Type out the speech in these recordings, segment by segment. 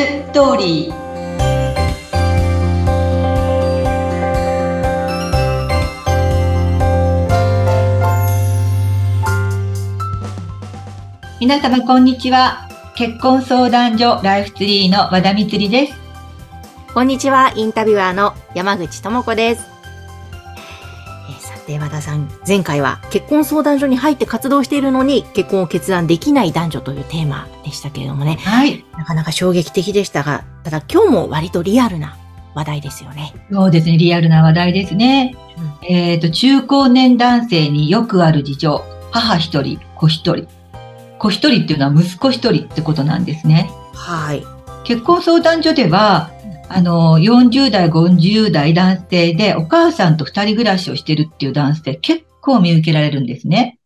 ストーリー皆様こんにちは結婚相談所ライフツリーの和田光ですこんにちはインタビュアーの山口智子ですえーさて和田さん。前回は結婚相談所に入って活動しているのに結婚を決断できない男女というテーマでしたけれどもね。はい。なかなか衝撃的でしたがただ今日も割とリアルな話題ですよね。そうですね。リアルな話題ですね、えっ、と中高年男性によくある事情。母一人子一人。子一人っていうのは息子一人ってことなんですね。はい。結婚相談所では、あの、40代、50代男性でお母さんと二人暮らしをしてるっていう男性結構見受けられるんですね。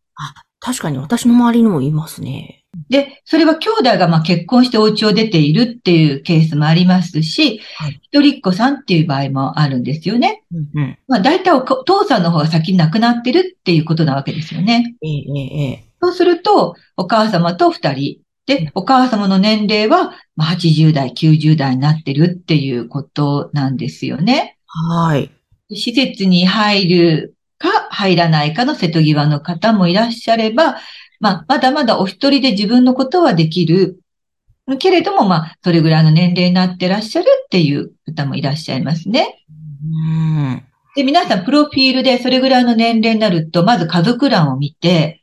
確かに私の周りにもいますねで、それは兄弟がまあ結婚してお家を出ているっていうケースもありますし、はい一人っ子さんっていう場合もあるんですよね。うんうんまあ大体おお父さんの方が先に亡くなってるっていうことなわけですよね。えええええそうすると、お母様と二人。で、お母様の年齢はまあ80代、90代になってるっていうことなんですよね。はい施設に入るか入らないかの瀬戸際の方もいらっしゃれば、まあ、まだまだお一人で自分のことはできる。けれども、まあ、それぐらいの年齢になってらっしゃるっていう方もいらっしゃいますね。うんで、皆さん、プロフィールでそれぐらいの年齢になると、まず家族欄を見て、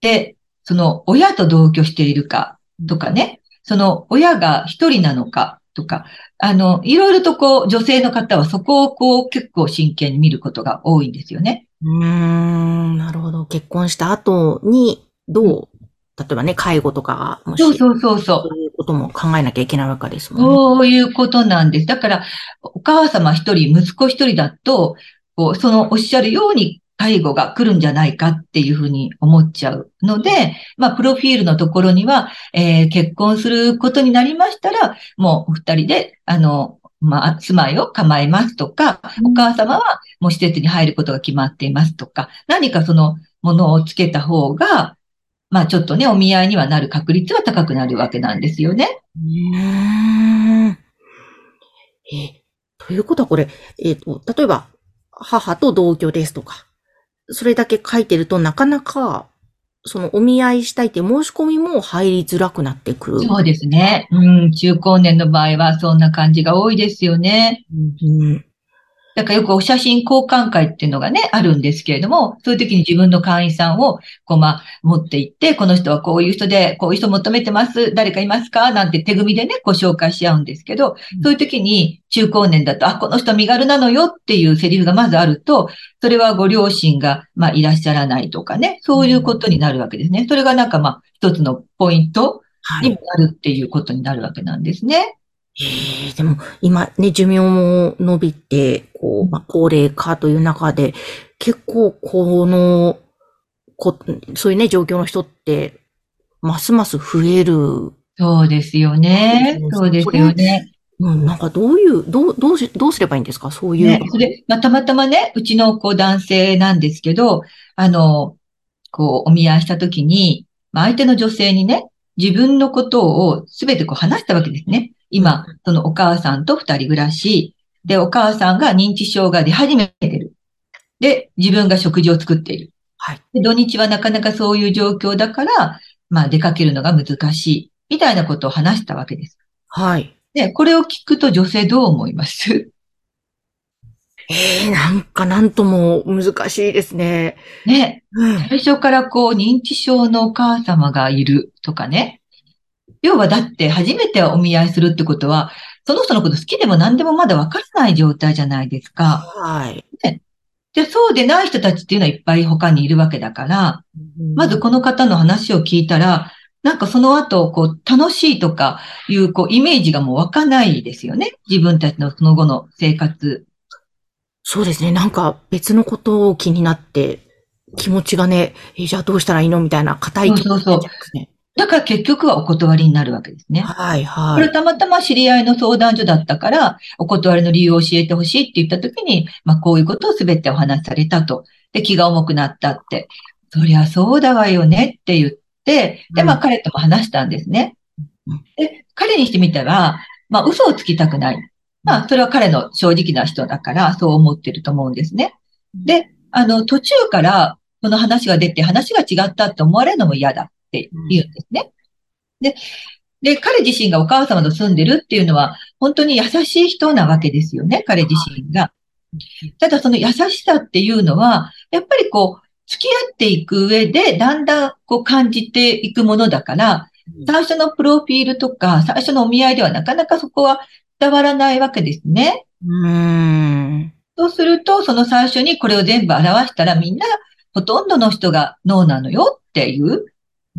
で、その親と同居しているかとかね、その親が一人なのかとか、あの、いろいろとこう、女性の方はそこをこう、結構真剣に見ることが多いんですよね。うーん、なるほど。結婚した後に、どう、例えばね、介護とかが、もし、そうそうそうそう。そういうことも考えなきゃいけないわけですもんね。そういうことなんです。だから、お母様一人、息子一人だと、こう、そのおっしゃるように介護が来るんじゃないかっていうふうに思っちゃうので、まあ、プロフィールのところには、えー結婚することになりましたら、もうお二人で、あの、まあ、住まいを構えますとか、お母様はもう施設に入ることが決まっていますとか、何かそのものをつけた方が、まあちょっとね、お見合いにはなる確率は高くなるわけなんですよね。うーん。え、ということはこれ、えっ、と、例えば、母と同居ですとか、それだけ書いてるとなかなか、そのお見合いしたいって申し込みも入りづらくなってくる。そうですね。うん、中高年の場合はそんな感じが多いですよね。うん。だからよくお写真交換会っていうのがね、あるんですけれども、そういう時に自分の会員さんを、こう、まあ、持って行って、この人はこういう人で、こういう人求めてます、誰かいますかなんて手組みでね、ご紹介し合うんですけど、そういう時に中高年だと、あ、この人身軽なのよっていうセリフがまずあると、それはご両親が、まあ、いらっしゃらないとかね、そういうことになるわけですね。それがなんかまあ、一つのポイントはい。にもなるっていうことになるわけなんですね。えーでも、今ね、寿命も伸びて、こう、まあ、高齢化という中で、結構、この、こそういうね、状況の人って、ますます増える。そうですよね。そそううですよね。うん、なんかどういう、どう、どうし、どうすればいいんですか？そういう。ね、それ、まあ、たまたまね、うちのこう男性なんですけど、あの、こう、お見合いしたときに、まあ、相手の女性にね、自分のことをすべてこう話したわけですね。今、そのお母さんと二人暮らし、で、お母さんが認知症が出始めてる。で、自分が食事を作っている。はい。で土日はなかなかそういう状況だから、まあ、出かけるのが難しい。みたいなことを話したわけです。はい。で、これを聞くと女性どう思います？ええなんかなんとも難しいですね。ね。うん。最初からこう、認知症のお母様がいるとかね。要はだって初めてお見合いするってことは、その人のこと好きでも何でもまだわからない状態じゃないですか。はい。で、そうでない人たちっていうのはいっぱい他にいるわけだから、まずこの方の話を聞いたら、なんかその後、こう、楽しいとかいう、こう、イメージがもう湧かないですよね。自分たちのその後の生活。そうですね。なんか別のことを気になって、気持ちがね、えじゃあどうしたらいいのみたいな硬い気持ちになっちゃうんですね。だから結局はお断りになるわけですね。はい、こはい。れたまたま知り合いの相談所だったから、お断りの理由を教えてほしいって言ったときに、まあこういうことをすべてお話しされたと。で、気が重くなったって。そりゃそうだわよねって言って、で、まあ彼とも話したんですねうん。で、彼にしてみたら、まあ、嘘をつきたくない。まあ、それは彼の正直な人だから、そう思ってると思うんですね。で、あの、途中から、この話が出て、話が違ったって思われるのも嫌だって言うんですね。で、で、彼自身がお母様と住んでるっていうのは、本当に優しい人なわけですよね、彼自身が。ただその優しさっていうのは、やっぱりこう、付き合っていく上で、だんだんこう感じていくものだから、最初のプロフィールとか、最初のお見合いではなかなかそこは伝わらないわけですね。うーん。そうすると、その最初にこれを全部表したらみんな、ほとんどの人がノーなのよっていう、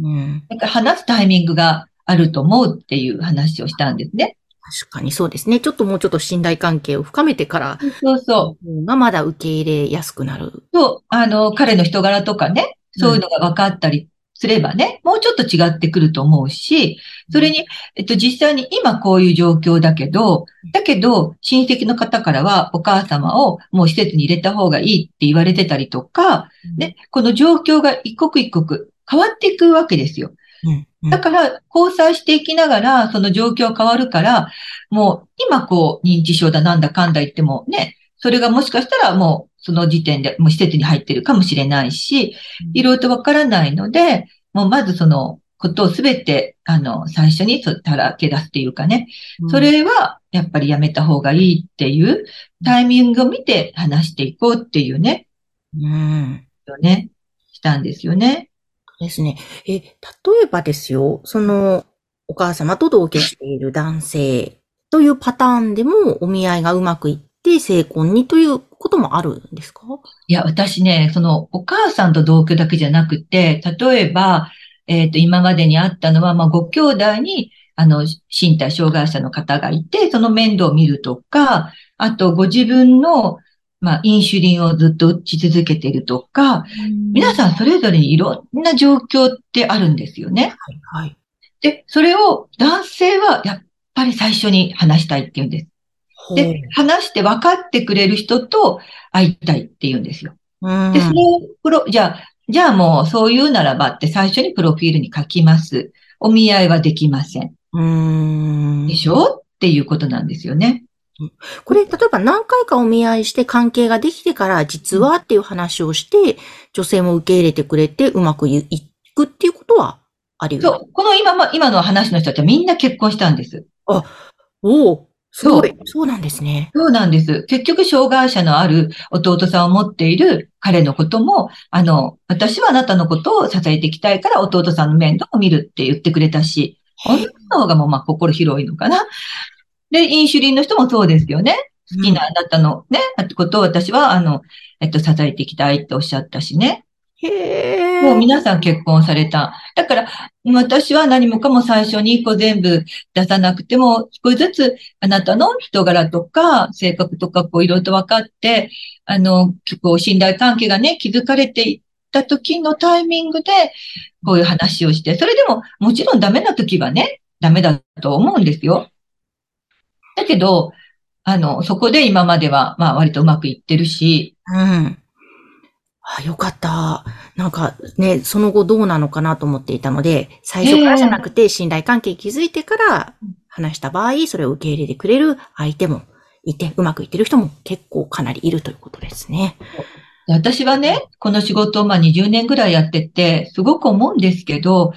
うん。なんか話すタイミングがあると思うっていう話をしたんですね。確かにそうですね。ちょっともうちょっと信頼関係を深めてから、そうそう。がまだ受け入れやすくなる。そう、あの、彼の人柄とかね、そういうのが分かったりすればね、もうちょっと違ってくると思うし、それに、えっと、実際に今こういう状況だけど、だけど、親戚の方からはお母様をもう施設に入れた方がいいって言われてたりとか、ね、この状況が一刻一刻変わっていくわけですよ。うん。うんだから、交際していきながら、その状況変わるから、もう、今こう、認知症だなんだかんだ言ってもね、それがもしかしたらもう、その時点でもう施設に入ってるかもしれないし、いろいろとわからないので、もうまずそのことをすべて、あの、最初にそうたらけ出すっていうかね、そ、れはやっぱりやめた方がいいっていうタイミングを見て話していこうっていうね、うん。よね、したんですよね。ですね。え、例えばですよ、その、お母様と同居している男性というパターンでもお見合いがうまくいって成婚にということもあるんですか？いや、私ね、そのお母さんと同居だけじゃなくて、例えば、えっ、と、今までにあったのは、まあ、ご兄弟に、あの、身体障害者の方がいて、その面倒を見るとか、あと、ご自分の、まあ、インシュリンをずっと打ち続けているとか、皆ん。さんそれぞれにいろんな状況ってあるんですよね。はい。はい。で、それを男性はやっぱり最初に話したいって言うんです。ほで、話して分かってくれる人と会いたいって言うんですよ。で、それをプロ、じゃあ、じゃあもうそういうならばって最初にプロフィールに書きます。お見合いはできません。うーん。でしょ？っていうことなんですよね。これ、例えば何回かお見合いして関係ができてから、実はっていう話をして、女性も受け入れてくれて、うまくいいくっていうことはあり。そう。この今ま、今の話の人たちはみんな結婚したんです。おお、すごそい。そうなんですね。そうなんです。結局、障害者のある弟さんを持っている彼のことも、あの、私はあなたのことを支えていきたいから弟さんの面倒を見るって言ってくれたし、女の方がもうまあ心広いのかな。で、インシュリンの人もそうですよね。好きなあなたのね、ことを私は、あの、えっと、支えていきたいっておっしゃったしね。へえ。もう皆さん結婚された。だから、私は何もかも最初にこう全部出さなくても、少しずつあなたの人柄とか性格とかこういろいろと分かって、あの、こう信頼関係がね、築かれていった時のタイミングで、こういう話をして、それでももちろんダメな時はね、ダメだと思うんですよ。だけど、あの、そこで今までは、まあ割とうまくいってるし、うん。あ、よかった。なんかね、その後どうなのかなと思っていたので、最初からじゃなくて信頼関係築いてから話した場合、それを受け入れてくれる相手もいて、うまくいってる人も結構かなりいるということですね。私はね、この仕事をまあ20年ぐらいやってて、すごく思うんですけど、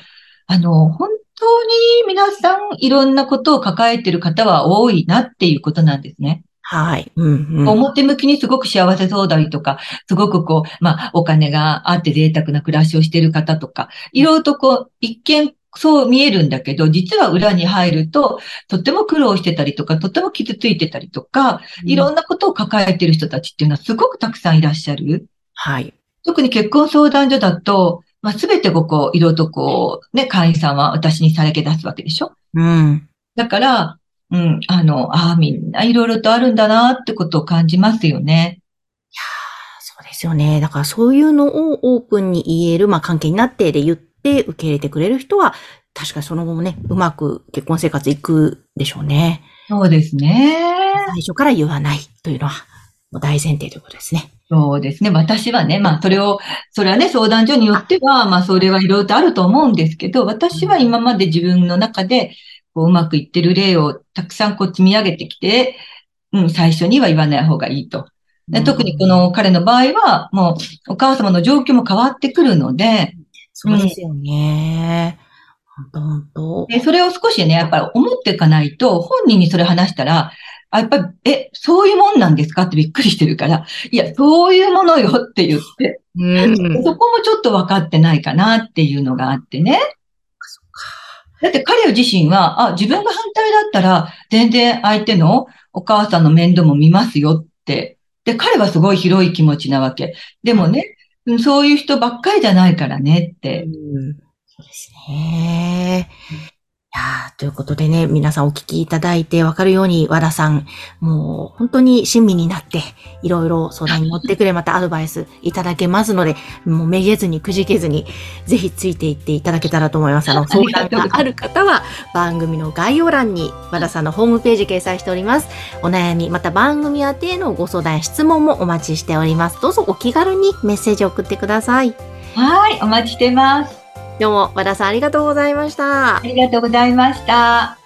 あの、本当に皆さんいろんなことを抱えてる方は多いなっていうことなんですね。はい。うん、うん。表向きにすごく幸せそうだりとか、すごくこう、まあ、お金があって贅沢な暮らしをしている方とか、いろいろとこう、一見そう見えるんだけど、実は裏に入ると、とっても苦労してたりとか、とっても傷ついてたりとか、いろんなことを抱えている人たちっていうのはすごくたくさんいらっしゃる。はい。特に結婚相談所だと、まあ、すべてここ、いろいろとこう、ね、会員さんは私にさらけ出すわけでしょ？うん。だから、うん、あの、ああ、みんないろいろとあるんだなってことを感じますよね。そうですよね。だからそういうのをオープンに言える、まあ関係になってで言って受け入れてくれる人は、確かにその後もね、うまく結婚生活いくでしょうね。そうですね。最初から言わないというのは、もう大前提ということですね。そうですね。私はね、まあ、それを、それはね、相談所によっては、まあ、それはいろいろとあると思うんですけど、私は今まで自分の中で、こううまくいってる例をたくさんこう積み上げてきて、うん、最初には言わない方がいいと。で特にこの彼の場合は、もうお母様の状況も変わってくるので、そうですよね。本当本当で、それを少しね、やっぱり思っていかないと、本人にそれ話したら、あ、やっぱり、え、そういうもんなんですか？ってびっくりしてるから、いや、そういうものよって言って、うん、そこもちょっと分かってないかなっていうのがあってね。だって彼自身は、あ、自分が反対だったら、全然相手のお母さんの面倒も見ますよって。で、彼はすごい広い気持ちなわけ。でもね、そういう人ばっかりじゃないからねって。うん、そうですね。いやということでね、皆さんお聞きいただいてわかるように、和田さん、もう本当に親身になって、いろいろ相談に乗ってくれ、またアドバイスいただけますので、もうめげずにくじけずに、ぜひついていっていただけたらと思います。あの、相談がある方は、番組の概要欄に和田さんのホームページ掲載しております。お悩み、また番組宛てのご相談、質問もお待ちしております。どうぞお気軽にメッセージを送ってください。はい、お待ちしてます。どうも、和田さんありがとうございました。ありがとうございました。